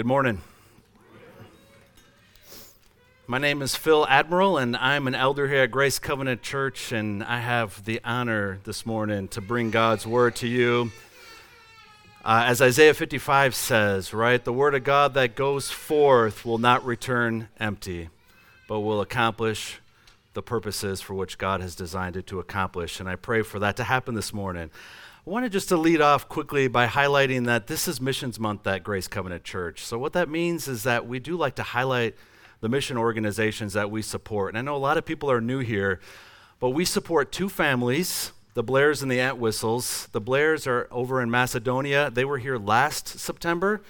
Good morning. My name is Phil Admiral, and I'm an elder here at Grace Covenant Church, and I have the honor this morning to bring God's word to you. Uh, as Isaiah 55 says, right, the word of God that goes forth will not return empty, but will accomplish the purposes for which God has designed it to accomplish. And I pray for that to happen this morning. I wanted just to lead off quickly by highlighting that this is Missions Month at Grace Covenant Church. So, what that means is that we do like to highlight the mission organizations that we support. And I know a lot of people are new here, but we support two families the Blairs and the Entwistles. The Blairs are over in Macedonia. They were here last September,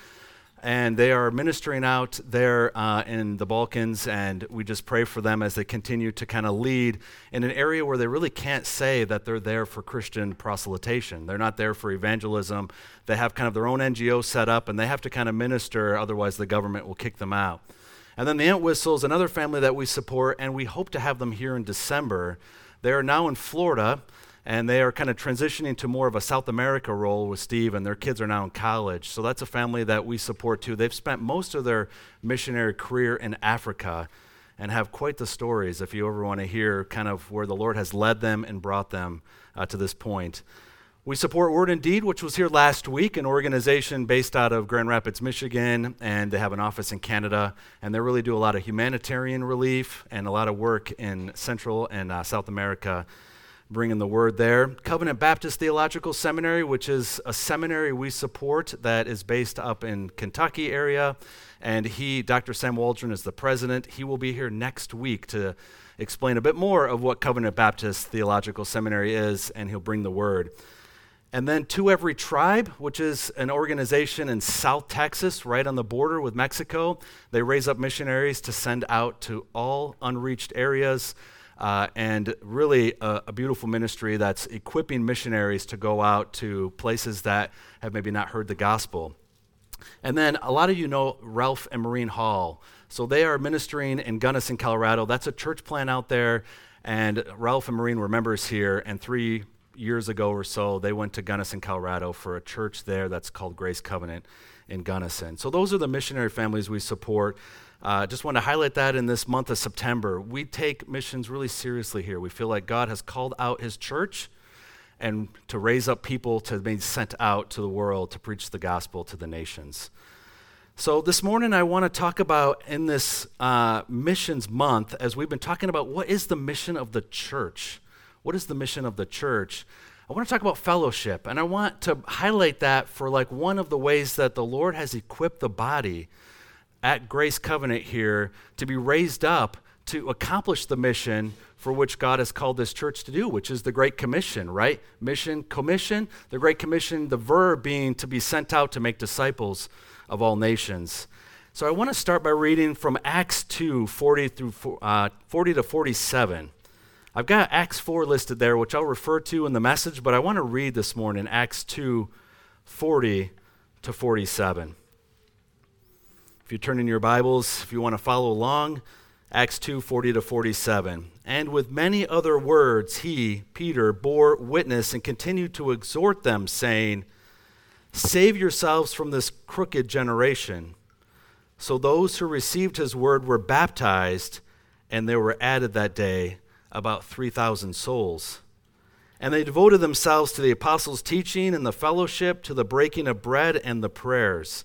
and they are ministering out there uh, in the Balkans. And we just pray for them as they continue to kind of lead in an area where they really can't say that they're there for Christian proselytization. They're not there for evangelism. They have kind of their own NGO set up, and they have to kind of minister, otherwise, the government will kick them out. And then the Entwistles, another family that we support, and we hope to have them here in December. They are now in Florida, and they are kind of transitioning to more of a South America role with Steve, and their kids are now in college. So that's a family that we support too. They've spent most of their missionary career in Africa and have quite the stories if you ever want to hear kind of where the Lord has led them and brought them uh, to this point. We support Word and Deed, which was here last week, an organization based out of Grand Rapids, Michigan, and they have an office in Canada. And they really do a lot of humanitarian relief and a lot of work in Central and uh, South America, bringing the word there. Covenant Baptist Theological Seminary, which is a seminary we support that is based up in Kentucky area. And he, Dr. Sam Waldron, is the president. He will be here next week to explain a bit more of what Covenant Baptist Theological Seminary is, and he'll bring the word. And then To Every Tribe, which is an organization in South Texas, right on the border with Mexico. They raise up missionaries to send out to all unreached areas. Uh, and really a, a, beautiful ministry that's equipping missionaries to go out to places that have maybe not heard the gospel. And then a lot of you know Ralph and Maureen Hall. So they are ministering in Gunnison, Colorado. That's a church plant out there. And Ralph and Maureen were members here, and three years ago or so, they went to Gunnison, Colorado for a church there that's called Grace Covenant in Gunnison. So those are the missionary families we support. Uh, just want to highlight that in this month of September. We take missions really seriously here. We feel like God has called out his church and to raise up people to be sent out to the world to preach the gospel to the nations. So, this morning I want to talk about in this uh, missions month, as we've been talking about what is the mission of the church. What is the mission of the church? I want to talk about fellowship, and I want to highlight that for like one of the ways that the Lord has equipped the body at Grace Covenant here to be raised up to accomplish the mission for which God has called this church to do, which is the Great Commission, right? Mission, commission, the Great Commission, the verb being to be sent out to make disciples of all nations. So I want to start by reading from Acts 2 40, through, uh, 40 to 47. I've got Acts 4 listed there, which I'll refer to in the message, but I want to read this morning Acts 2 40 to 47. If you turn in your Bibles, if you want to follow along, Acts 2 40 to 47. And with many other words, he, Peter, bore witness and continued to exhort them, saying, Save yourselves from this crooked generation. So those who received his word were baptized, and there were added that day about 3,000 souls. And they devoted themselves to the apostles' teaching and the fellowship, to the breaking of bread and the prayers.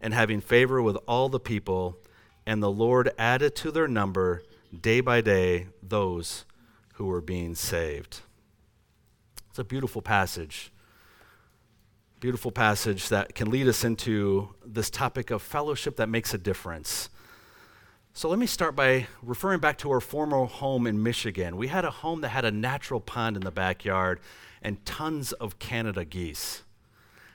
and having favor with all the people. And the Lord added to their number day by day those who were being saved. It's a beautiful passage. Beautiful passage that can lead us into this topic of fellowship that makes a difference. So let me start by referring back to our former home in Michigan. We had a home that had a natural pond in the backyard and tons of Canada geese.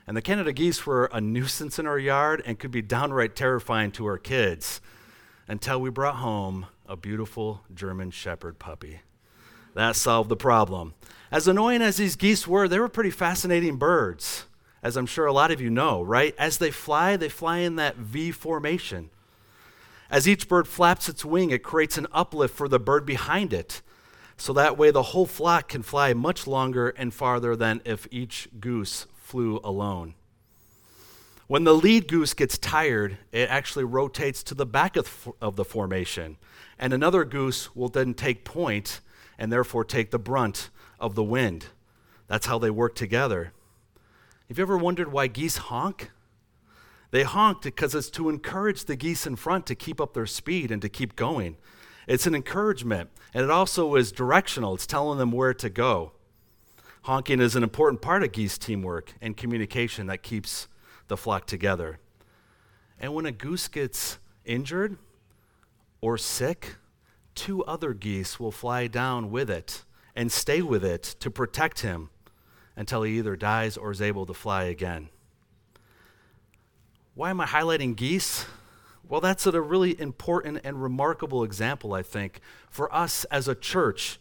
And the Canada geese were a nuisance in our yard and could be downright terrifying to our kids until we brought home a beautiful German Shepherd puppy. That solved the problem. As annoying as these geese were, they were pretty fascinating birds, as I'm sure a lot of you know, right? As they fly, they fly in that V formation. As each bird flaps its wing, it creates an uplift for the bird behind it. So that way, the whole flock can fly much longer and farther than if each goose flew alone. When the lead goose gets tired, it actually rotates to the back of, of the formation, and another goose will then take point and therefore take the brunt of the wind. That's how they work together. Have you ever wondered why geese honk? They honk because it's to encourage the geese in front to keep up their speed and to keep going. It's an encouragement, and it also is directional. It's telling them where to go. Honking is an important part of geese teamwork and communication that keeps the flock together. And when a goose gets injured or sick, two other geese will fly down with it and stay with it to protect him until he either dies or is able to fly again. Why am I highlighting geese? Well, that's a really important and remarkable example, I think, for us as a church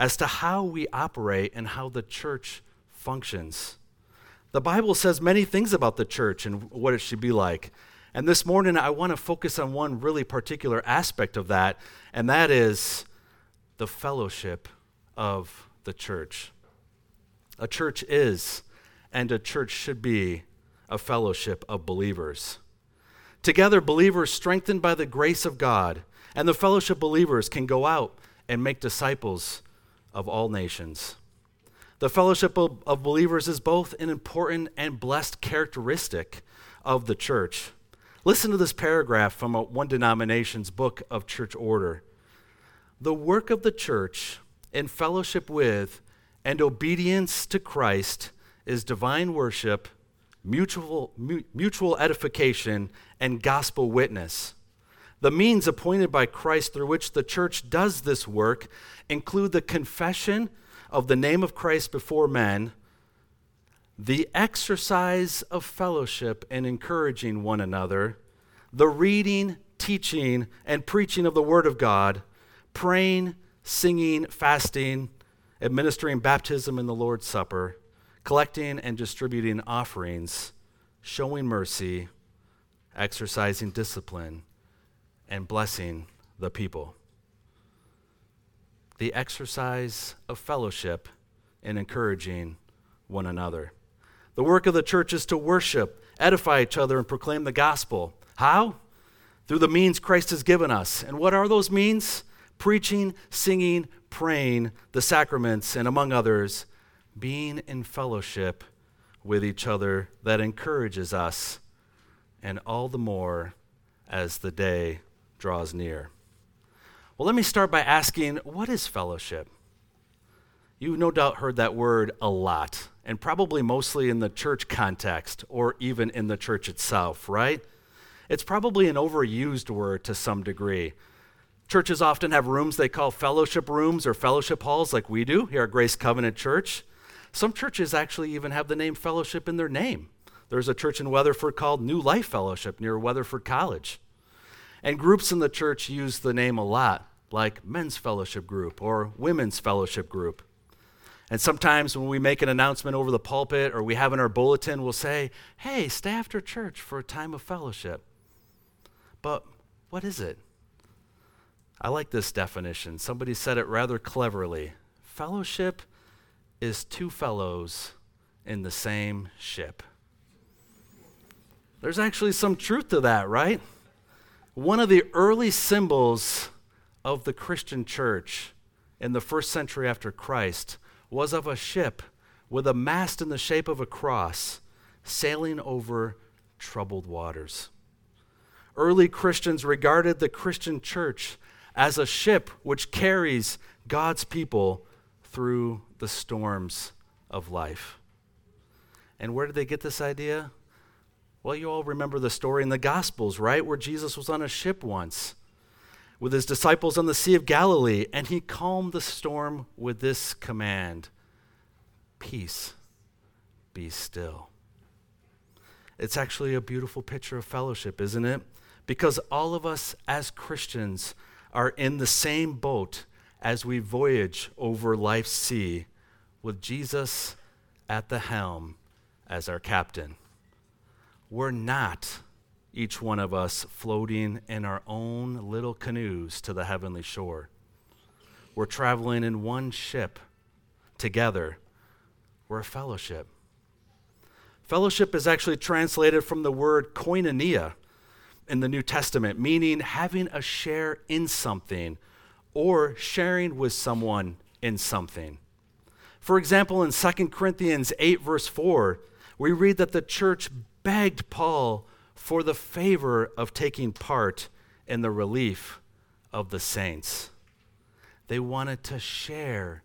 as to how we operate and how the church functions. The Bible says many things about the church and what it should be like. And this morning, I want to focus on one really particular aspect of that, and that is the fellowship of the church. A church is, and a church should be, a fellowship of believers. Together, believers strengthened by the grace of God and the fellowship believers can go out and make disciples of all nations. The fellowship of, of, believers is both an important and blessed characteristic of the church. Listen to this paragraph from a, one denomination's book of church order. The work of the church in fellowship with and obedience to Christ is divine worship mutual, mutual edification, and gospel witness. The means appointed by Christ through which the church does this work include the confession of the name of Christ before men, the exercise of fellowship and encouraging one another, the reading, teaching, and preaching of the Word of God, praying, singing, fasting, administering baptism in the Lord's Supper, collecting and distributing offerings, showing mercy, exercising discipline, and blessing the people. The exercise of fellowship and encouraging one another. The work of the church is to worship, edify each other, and proclaim the gospel. How? Through the means Christ has given us. And what are those means? Preaching, singing, praying, the sacraments, and among others, being in fellowship with each other that encourages us, and all the more as the day draws near. Well, let me start by asking what is fellowship? You've no doubt heard that word a lot, and probably mostly in the church context or even in the church itself, right? It's probably an overused word to some degree. Churches often have rooms they call fellowship rooms or fellowship halls, like we do here at Grace Covenant Church. Some churches actually even have the name fellowship in their name. There's a church in Weatherford called New Life Fellowship near Weatherford College. And groups in the church use the name a lot, like men's fellowship group or women's fellowship group. And sometimes when we make an announcement over the pulpit or we have in our bulletin, we'll say, hey, stay after church for a time of fellowship. But what is it? I like this definition. Somebody said it rather cleverly. Fellowship is two fellows in the same ship. There's actually some truth to that, right? One of the early symbols of the Christian church in the first century after Christ was of a ship with a mast in the shape of a cross sailing over troubled waters. Early Christians regarded the Christian church as a ship which carries God's people through the storms of life. And where did they get this idea? Well, you all remember the story in the Gospels, right? Where Jesus was on a ship once with his disciples on the Sea of Galilee, and he calmed the storm with this command Peace, be still. It's actually a beautiful picture of fellowship, isn't it? Because all of us as Christians are in the same boat as we voyage over life's sea with Jesus at the helm as our captain. We're not, each one of us, floating in our own little canoes to the heavenly shore. We're traveling in one ship together. We're a fellowship. Fellowship is actually translated from the word koinonia in the New Testament, meaning having a share in something or sharing with someone in something. For example, in 2 Corinthians 8, verse 4, we read that the church begged Paul for the favor of taking part in the relief of the saints. They wanted to share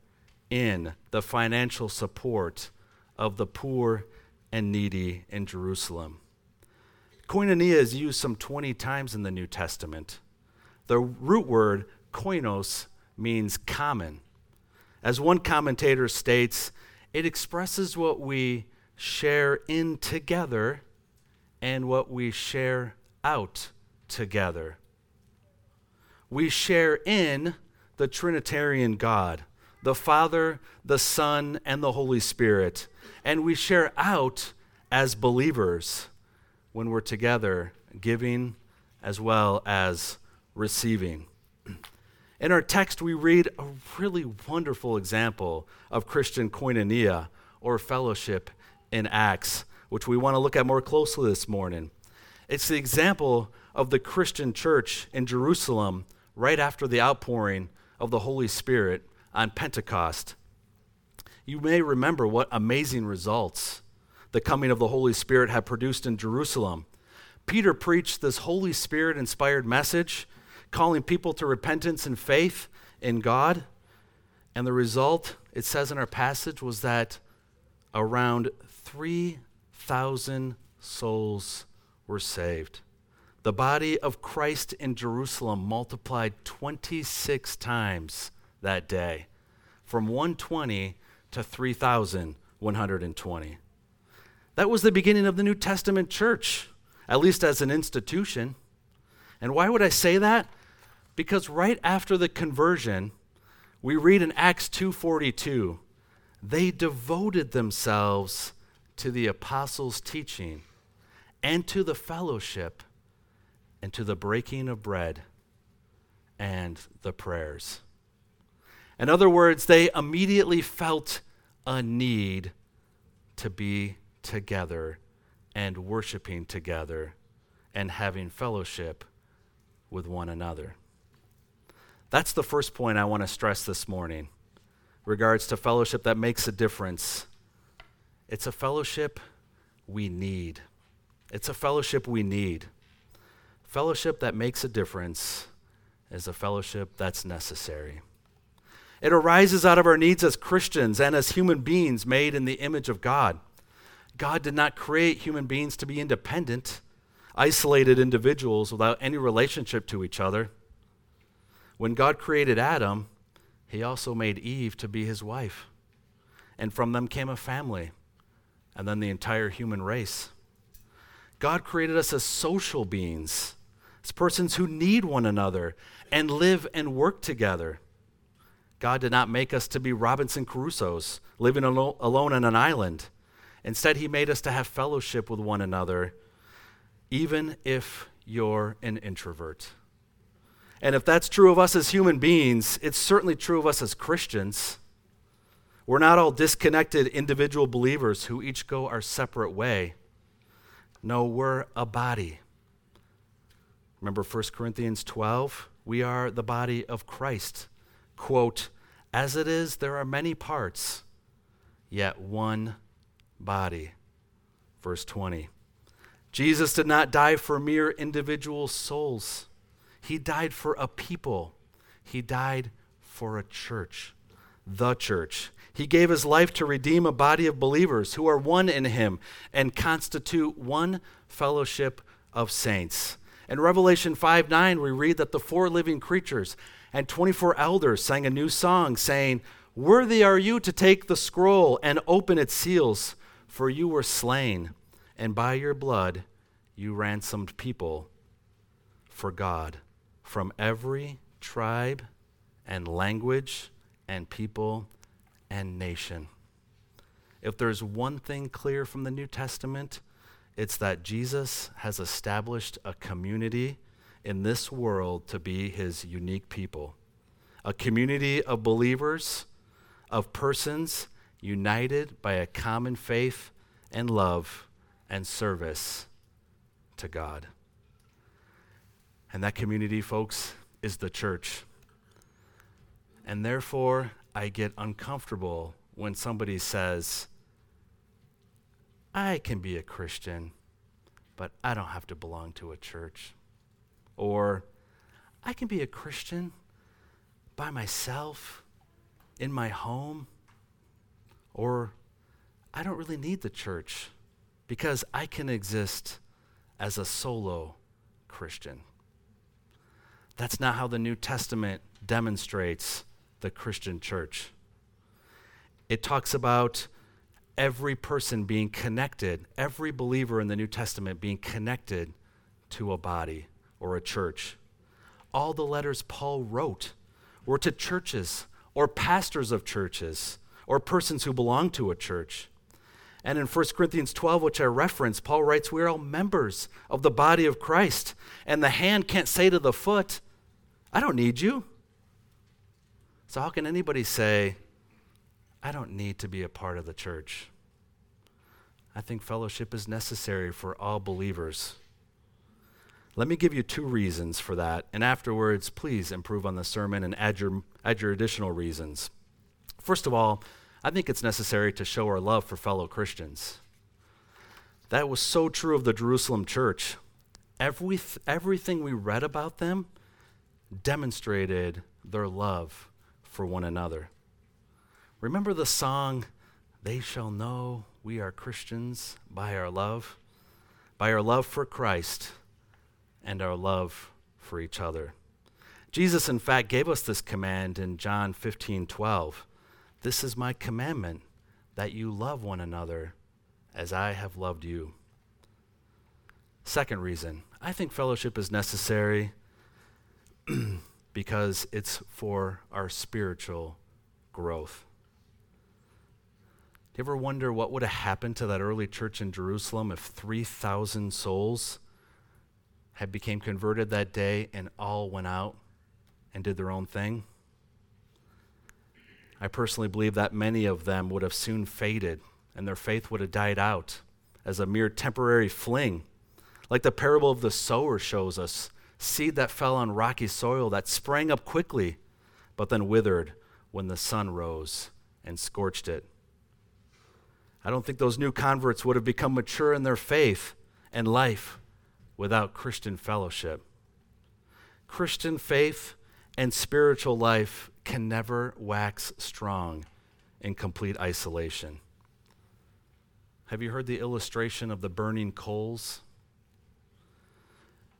in the financial support of the poor and needy in Jerusalem. Koinonia is used some 20 times in the New Testament. The root word, koinos, means common. As one commentator states, it expresses what we share in together and what we share out together. We share in the Trinitarian God, the Father, the Son, and the Holy Spirit, and we share out as believers when we're together, giving as well as receiving. In our text, we read a really wonderful example of Christian koinonia or fellowship in Acts, which we want to look at more closely this morning. It's the example of the Christian church in Jerusalem right after the outpouring of the Holy Spirit on Pentecost. You may remember what amazing results the coming of the Holy Spirit had produced in Jerusalem. Peter preached this Holy Spirit inspired message, calling people to repentance and faith in God. And the result, it says in our passage, was that around 3,000 souls were saved. The body of Christ in Jerusalem multiplied 26 times that day, from 120 to 3,120. That was the beginning of the New Testament church, at least as an institution. And why would I say that? Because right after the conversion, we read in Acts 2:42, they devoted themselves to the apostles' teaching and to the fellowship and to the breaking of bread and the prayers. In other words, they immediately felt a need to be together and worshiping together and having fellowship with one another. That's the first point I want to stress this morning regards to fellowship that makes a difference. It's a fellowship we need. It's a fellowship we need. Fellowship that makes a difference is a fellowship that's necessary. It arises out of our needs as Christians and as human beings made in the image of God. God did not create human beings to be independent, isolated individuals without any relationship to each other. When God created Adam, he also made Eve to be his wife. And from them came a family, and then the entire human race. God created us as social beings as persons who need one another and live and work together. God did not make us to be Robinson Crusoes, living alo- alone on an island. Instead, He made us to have fellowship with one another, even if you're an introvert. And if that's true of us as human beings, it's certainly true of us as Christians. We're not all disconnected individual believers who each go our separate way. No, we're a body. Remember 1 Corinthians 12? We are the body of Christ. Quote, As it is, there are many parts, yet one body. Verse 20. Jesus did not die for mere individual souls, He died for a people, He died for a church, the church. He gave his life to redeem a body of believers who are one in him and constitute one fellowship of saints. In Revelation 5 9, we read that the four living creatures and 24 elders sang a new song, saying, Worthy are you to take the scroll and open its seals, for you were slain, and by your blood you ransomed people for God from every tribe and language and people and nation. If there's one thing clear from the New Testament, it's that Jesus has established a community in this world to be his unique people. A community of believers, of persons united by a common faith and love and service to God. And that community, folks, is the church. And therefore, I get uncomfortable when somebody says, I can be a Christian, but I don't have to belong to a church. Or, I can be a Christian by myself, in my home. Or, I don't really need the church because I can exist as a solo Christian. That's not how the New Testament demonstrates the Christian church. It talks about every person being connected, every believer in the New Testament being connected to a body or a church. All the letters Paul wrote were to churches or pastors of churches or persons who belong to a church. And in 1 Corinthians 12, which I referenced, Paul writes, We're all members of the body of Christ. And the hand can't say to the foot, I don't need you. So, how can anybody say, I don't need to be a part of the church? I think fellowship is necessary for all believers. Let me give you two reasons for that, and afterwards, please improve on the sermon and add your, add your additional reasons. First of all, I think it's necessary to show our love for fellow Christians. That was so true of the Jerusalem church. Every, everything we read about them demonstrated their love for one another. Remember the song, They Shall Know We Are Christians by Our Love? By our love for Christ and our love for each other. Jesus, in fact, gave us this command in John 15 12. This is my commandment that you love one another as I have loved you. Second reason, I think fellowship is necessary because it's for our spiritual growth. Do you ever wonder what would have happened to that early church in Jerusalem if 3,000 souls had became converted that day and all went out and did their own thing? I personally believe that many of them would have soon faded and their faith would have died out as a mere temporary fling. Like the parable of the sower shows us seed that fell on rocky soil that sprang up quickly, but then withered when the sun rose and scorched it. I don't think those new converts would have become mature in their faith and life without Christian fellowship. Christian faith and spiritual life can never wax strong in complete isolation. Have you heard the illustration of the burning coals?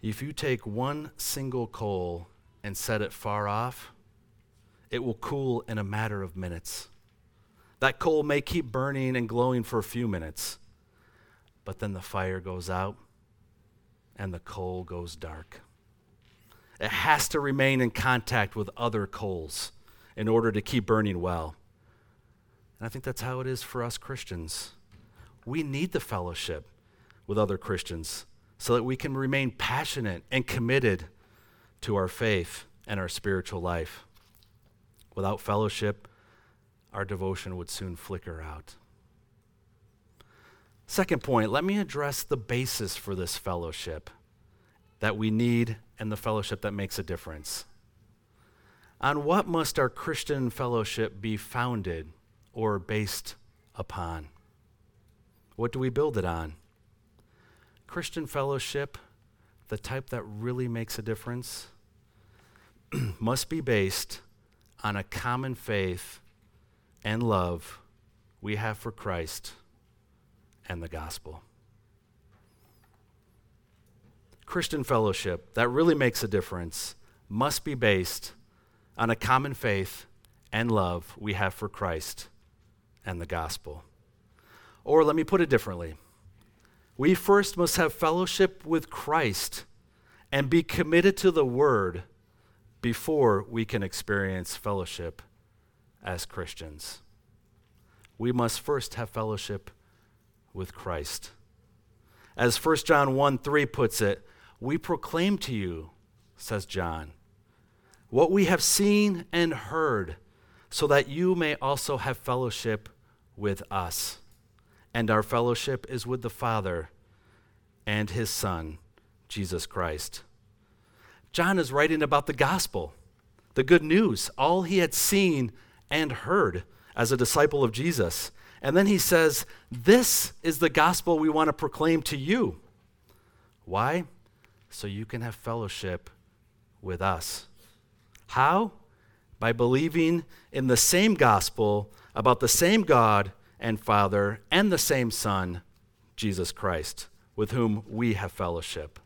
If you take one single coal and set it far off, it will cool in a matter of minutes. That coal may keep burning and glowing for a few minutes, but then the fire goes out and the coal goes dark. It has to remain in contact with other coals in order to keep burning well. And I think that's how it is for us Christians. We need the fellowship with other Christians so that we can remain passionate and committed to our faith and our spiritual life. Without fellowship, our devotion would soon flicker out. Second point, let me address the basis for this fellowship that we need and the fellowship that makes a difference. On what must our Christian fellowship be founded or based upon? What do we build it on? Christian fellowship, the type that really makes a difference, must be based on a common faith and love we have for Christ and the gospel. Christian fellowship that really makes a difference must be based on a common faith and love we have for Christ and the gospel. Or let me put it differently We first must have fellowship with Christ and be committed to the Word before we can experience fellowship as Christians. We must first have fellowship with Christ. As 1 John 1 3 puts it, we proclaim to you, says John, what we have seen and heard, so that you may also have fellowship with us. And our fellowship is with the Father and his Son, Jesus Christ. John is writing about the gospel, the good news, all he had seen and heard as a disciple of Jesus. And then he says, This is the gospel we want to proclaim to you. Why? So you can have fellowship with us. How? By believing in the same gospel about the same God and Father and the same Son, Jesus Christ, with whom we have fellowship.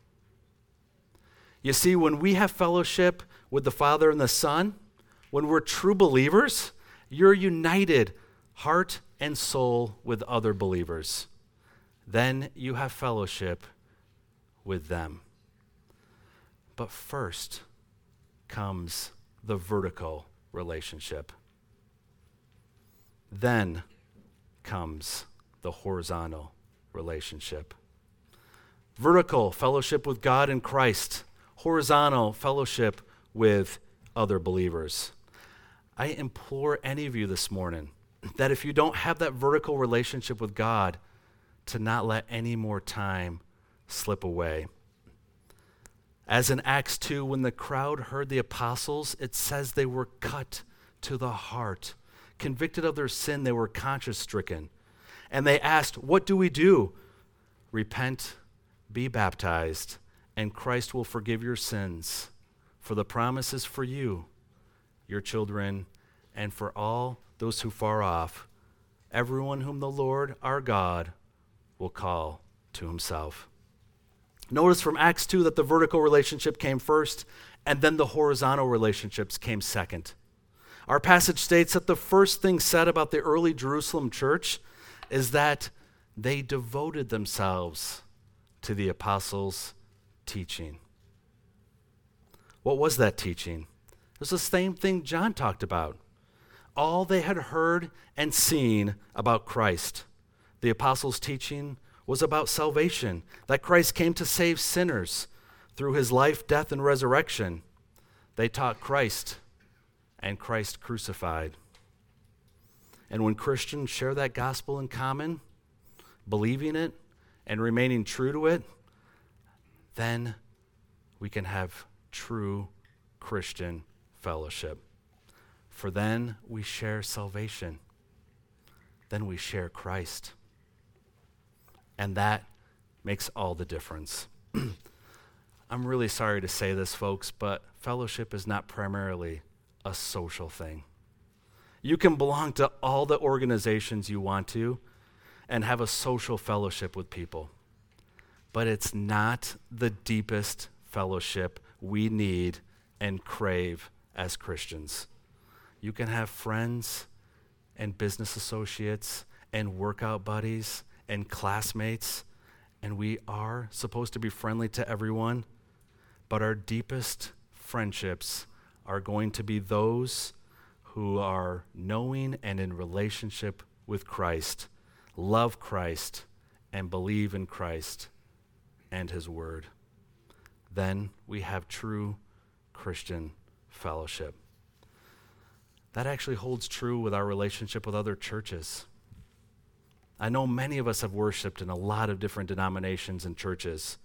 You see, when we have fellowship with the Father and the Son, when we're true believers, you're united heart and soul with other believers. Then you have fellowship with them. But first comes the vertical relationship. Then comes the horizontal relationship. Vertical fellowship with God and Christ, horizontal fellowship with other believers. I implore any of you this morning that if you don't have that vertical relationship with God, to not let any more time slip away. As in Acts 2, when the crowd heard the apostles, it says they were cut to the heart. Convicted of their sin, they were conscience stricken. And they asked, What do we do? Repent, be baptized, and Christ will forgive your sins. For the promise is for you your children, and for all those who far off, everyone whom the Lord our God will call to himself. Notice from Acts 2 that the vertical relationship came first, and then the horizontal relationships came second. Our passage states that the first thing said about the early Jerusalem church is that they devoted themselves to the apostles' teaching. What was that teaching? It was the same thing John talked about. All they had heard and seen about Christ. The apostles' teaching was about salvation, that Christ came to save sinners through his life, death, and resurrection. They taught Christ and Christ crucified. And when Christians share that gospel in common, believing it and remaining true to it, then we can have true Christian fellowship. For then we share salvation. Then we share Christ. And that makes all the difference. I'm really sorry to say this, folks, but fellowship is not primarily a social thing. You can belong to all the organizations you want to and have a social fellowship with people, but it's not the deepest fellowship we need and crave as Christians. You can have friends and business associates and workout buddies and classmates, and we are supposed to be friendly to everyone, but our deepest friendships are going to be those who are knowing and in relationship with Christ, love Christ, and believe in Christ and His Word. Then we have true Christian fellowship. That actually holds true with our relationship with other churches. I know many of us have worshiped in a lot of different denominations and churches,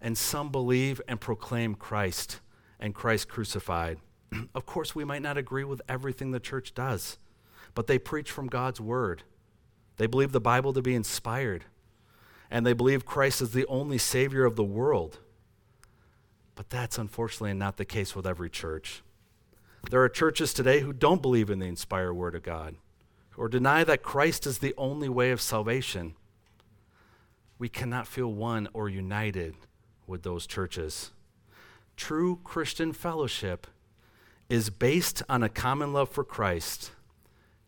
and some believe and proclaim Christ and Christ crucified. of course, we might not agree with everything the church does, but they preach from God's word. They believe the Bible to be inspired, and they believe Christ is the only Savior of the world. But that's unfortunately not the case with every church. There are churches today who don't believe in the inspired Word of God or deny that Christ is the only way of salvation. We cannot feel one or united with those churches. True Christian fellowship is based on a common love for Christ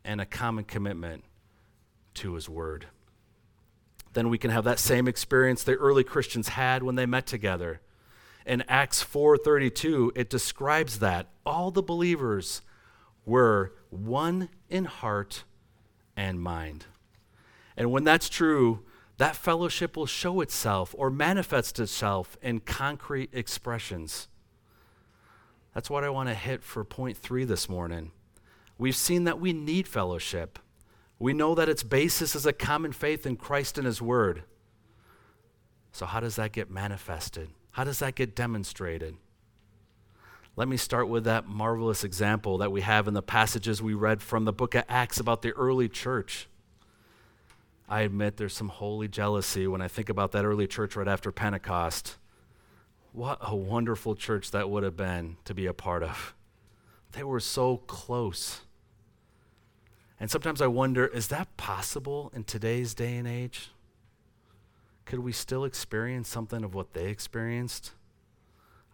and a common commitment to His Word. then we can have that same experience the early Christians had when they met together. In Acts 4:32, it describes that all the believers were one in heart and mind. And when that's true, that fellowship will show itself or manifest itself in concrete expressions. That's what I want to hit for point three this morning. We've seen that we need fellowship. We know that its basis is a common faith in Christ and His Word. So, how does that get manifested? How does that get demonstrated? Let me start with that marvelous example that we have in the passages we read from the book of Acts about the early church. I admit there's some holy jealousy when I think about that early church right after Pentecost. What a wonderful church that would have been to be a part of. They were so close. And sometimes I wonder is that possible in today's day and age? Could we still experience something of what they experienced?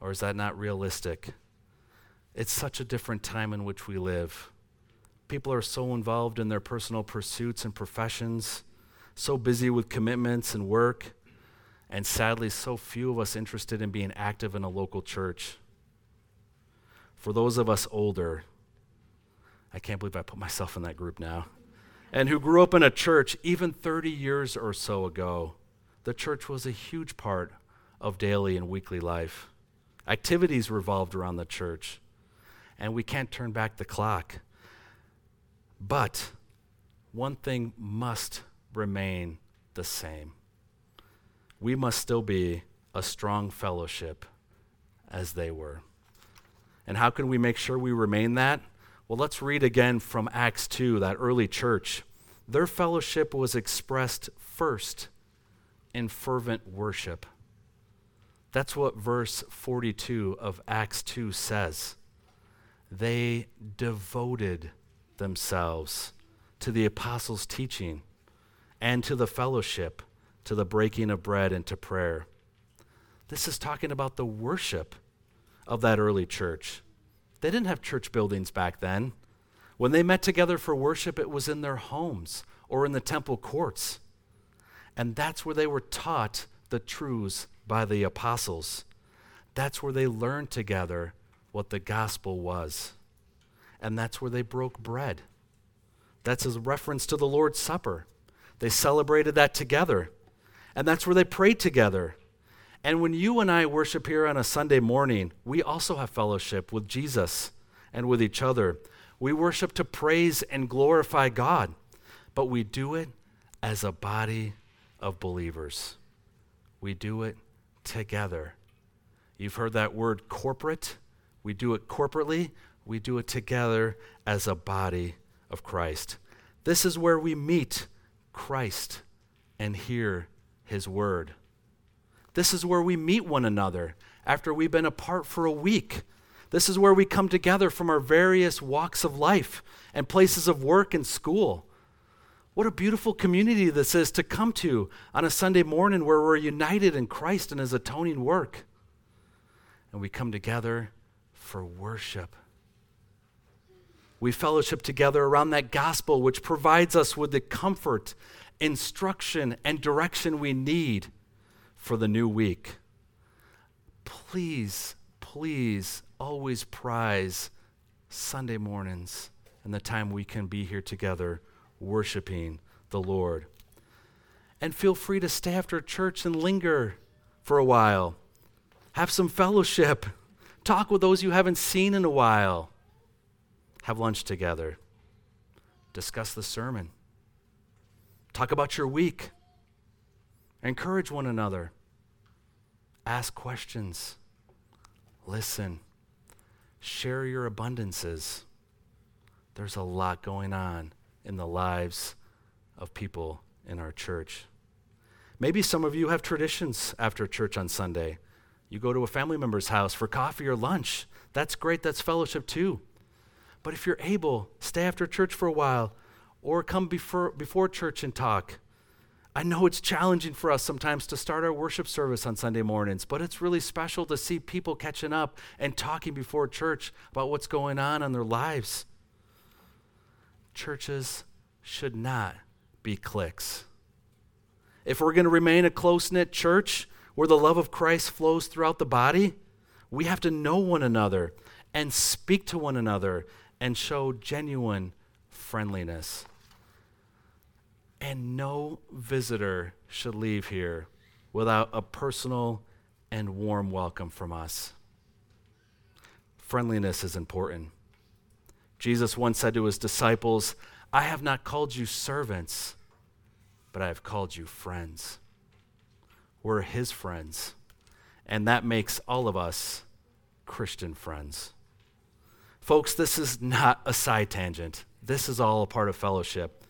Or is that not realistic? It's such a different time in which we live. People are so involved in their personal pursuits and professions, so busy with commitments and work, and sadly, so few of us interested in being active in a local church. For those of us older, I can't believe I put myself in that group now, and who grew up in a church even 30 years or so ago, the church was a huge part of daily and weekly life. Activities revolved around the church, and we can't turn back the clock. But one thing must remain the same we must still be a strong fellowship as they were. And how can we make sure we remain that? Well, let's read again from Acts 2, that early church. Their fellowship was expressed first in fervent worship. That's what verse 42 of Acts 2 says. They devoted themselves to the apostles' teaching and to the fellowship, to the breaking of bread and to prayer. This is talking about the worship of that early church. They didn't have church buildings back then. When they met together for worship, it was in their homes or in the temple courts. And that's where they were taught the truths by the apostles. That's where they learned together what the gospel was. And that's where they broke bread. That's a reference to the Lord's Supper. They celebrated that together. And that's where they prayed together. And when you and I worship here on a Sunday morning, we also have fellowship with Jesus and with each other. We worship to praise and glorify God, but we do it as a body of believers. We do it together. You've heard that word corporate. We do it corporately, we do it together as a body of Christ. This is where we meet Christ and hear his word. This is where we meet one another after we've been apart for a week. This is where we come together from our various walks of life and places of work and school. What a beautiful community this is to come to on a Sunday morning where we're united in Christ and His atoning work. And we come together for worship. We fellowship together around that gospel which provides us with the comfort, instruction, and direction we need for the new week. Please, please always prize Sunday mornings and the time we can be here together worshiping the Lord. And feel free to stay after church and linger for a while. Have some fellowship. Talk with those you haven't seen in a while. Have lunch together. Discuss the sermon. Talk about your week. Encourage one another. Ask questions. Listen. Share your abundances. There's a lot going on in the lives of people in our church. Maybe some of you have traditions after church on Sunday. You go to a family member's house for coffee or lunch. That's great, that's fellowship too. But if you're able, stay after church for a while or come before, before church and talk. I know it's challenging for us sometimes to start our worship service on Sunday mornings, but it's really special to see people catching up and talking before church about what's going on in their lives churches should not be cliques. If we're going to remain a close knit church where the love of Christ flows throughout the body, we have to know one another and speak to one another and show genuine friendliness. And no visitor should leave here without a personal and warm welcome from us. Friendliness is important. Jesus once said to his disciples, I have not called you servants, but I have called you friends. We're his friends, and that makes all of us Christian friends. Folks, this is not a side tangent. This is all a part of fellowship.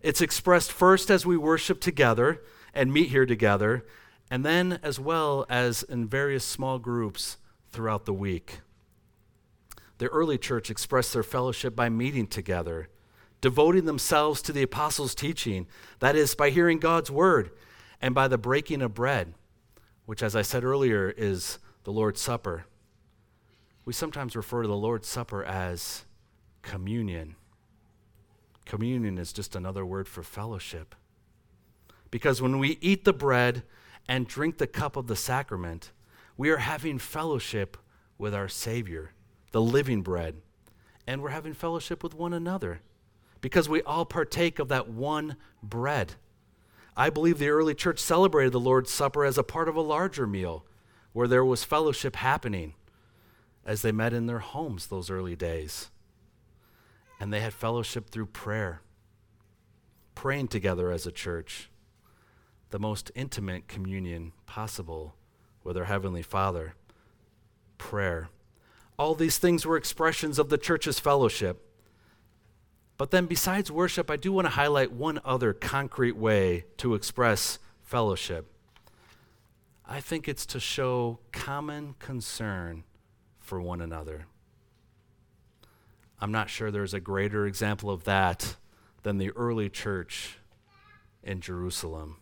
It's expressed first as we worship together and meet here together, and then as well as in various small groups throughout the week. The early church expressed their fellowship by meeting together, devoting themselves to the apostles' teaching, that is, by hearing God's word, and by the breaking of bread, which, as I said earlier, is the Lord's Supper. We sometimes refer to the Lord's Supper as communion. Communion is just another word for fellowship. Because when we eat the bread and drink the cup of the sacrament, we are having fellowship with our Savior, the living bread, and we're having fellowship with one another because we all partake of that one bread. I believe the early church celebrated the Lord's Supper as a part of a larger meal where there was fellowship happening as they met in their homes those early days. And they had fellowship through prayer, praying together as a church, the most intimate communion possible with our Heavenly Father. Prayer. All these things were expressions of the church's fellowship. But then, besides worship, I do want to highlight one other concrete way to express fellowship. I think it's to show common concern for one another. I'm not sure there's a greater example of that than the early church in Jerusalem.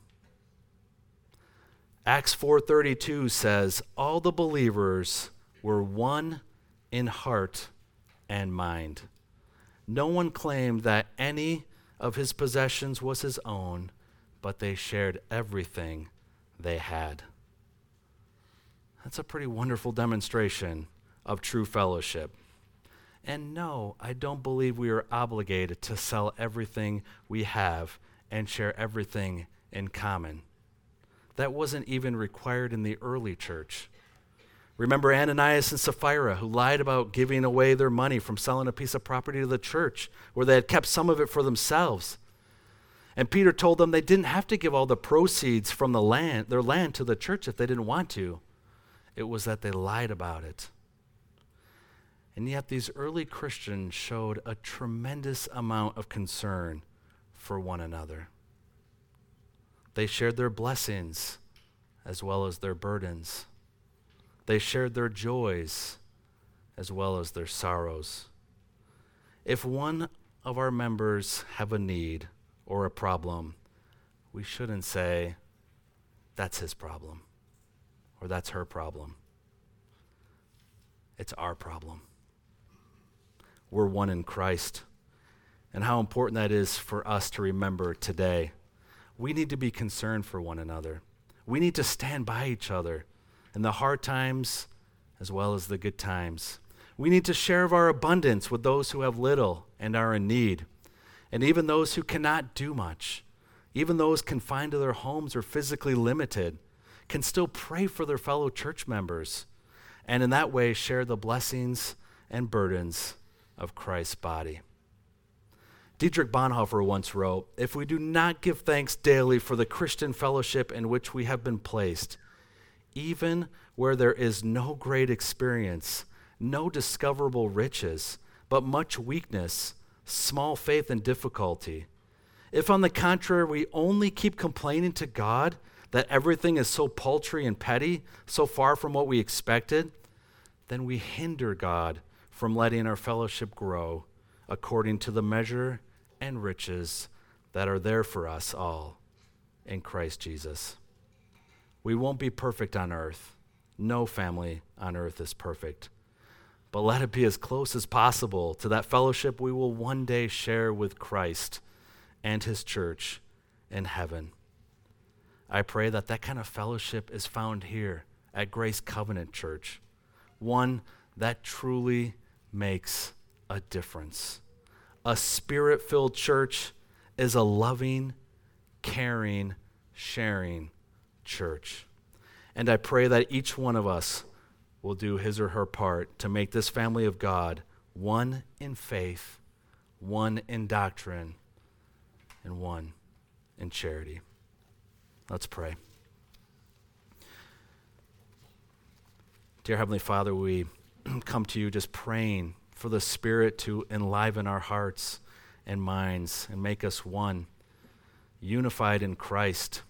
Acts 4:32 says all the believers were one in heart and mind. No one claimed that any of his possessions was his own, but they shared everything they had. That's a pretty wonderful demonstration of true fellowship. And no, I don't believe we are obligated to sell everything we have and share everything in common. That wasn't even required in the early church. Remember Ananias and Sapphira, who lied about giving away their money from selling a piece of property to the church, where they had kept some of it for themselves. And Peter told them they didn't have to give all the proceeds from the land, their land to the church if they didn't want to. It was that they lied about it. And yet, these early Christians showed a tremendous amount of concern for one another. They shared their blessings as well as their burdens. They shared their joys as well as their sorrows. If one of our members have a need or a problem, we shouldn't say, that's his problem or that's her problem. It's our problem we're one in Christ. And how important that is for us to remember today. We need to be concerned for one another. We need to stand by each other in the hard times as well as the good times. We need to share of our abundance with those who have little and are in need, and even those who cannot do much. Even those confined to their homes or physically limited can still pray for their fellow church members, and in that way share the blessings and burdens of Christ's body. Dietrich Bonhoeffer once wrote If we do not give thanks daily for the Christian fellowship in which we have been placed, even where there is no great experience, no discoverable riches, but much weakness, small faith, and difficulty, if on the contrary we only keep complaining to God that everything is so paltry and petty, so far from what we expected, then we hinder God from letting our fellowship grow according to the measure and riches that are there for us all in Christ Jesus. We won't be perfect on earth. No family on earth is perfect. But let it be as close as possible to that fellowship we will one day share with Christ and his church in heaven. I pray that that kind of fellowship is found here at Grace Covenant Church, one that truly makes a difference. A spirit filled church is a loving, caring, sharing church. And I pray that each one of us will do his or her part to make this family of God one in faith, one in doctrine, and one in charity. Let's pray. Dear Heavenly Father, we come to you just praying for the Spirit to enliven our hearts and minds and make us one, unified in Christ.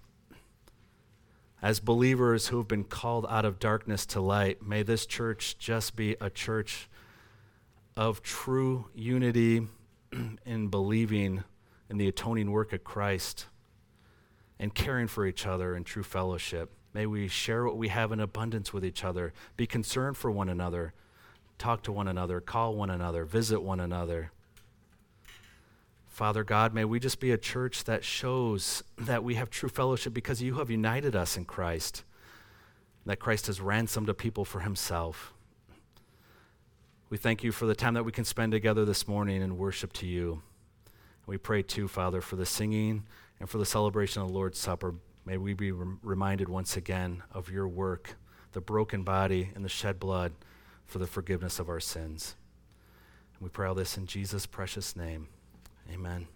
As believers who have been called out of darkness to light, may this church just be a church of true unity in believing in the atoning work of Christ and caring for each other in true fellowship. May we share what we have in abundance with each other, be concerned for one another, talk to one another, call one another, visit one another. Father God, may we just be a church that shows that we have true fellowship because you have united us in Christ, that Christ has ransomed a people for himself. We thank you for the time that we can spend together this morning and worship to you. We pray too, Father, for the singing and for the celebration of the Lord's Supper. May we be rem- reminded once again of your work, the broken body and the shed blood for the forgiveness of our sins. And we pray all this in Jesus' precious name. Amen.